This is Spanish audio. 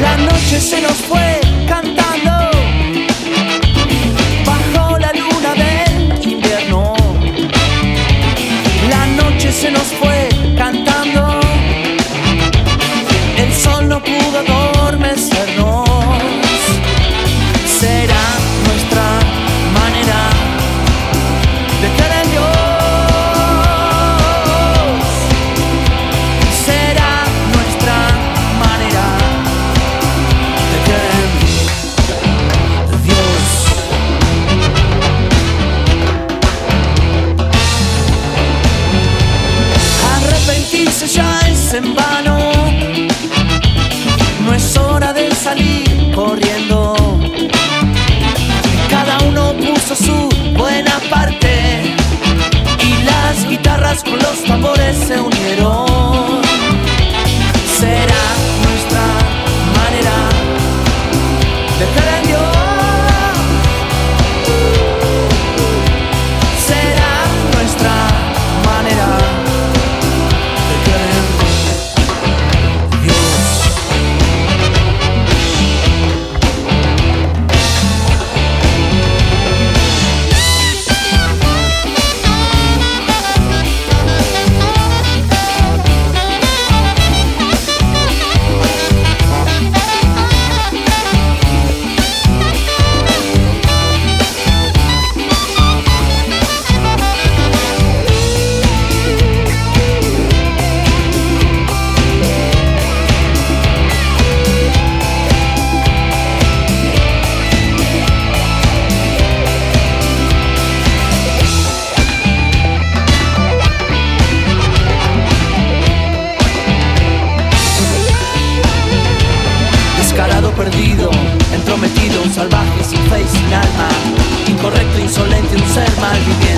La noche se nos fue. en vano. No es hora de salir corriendo. alguien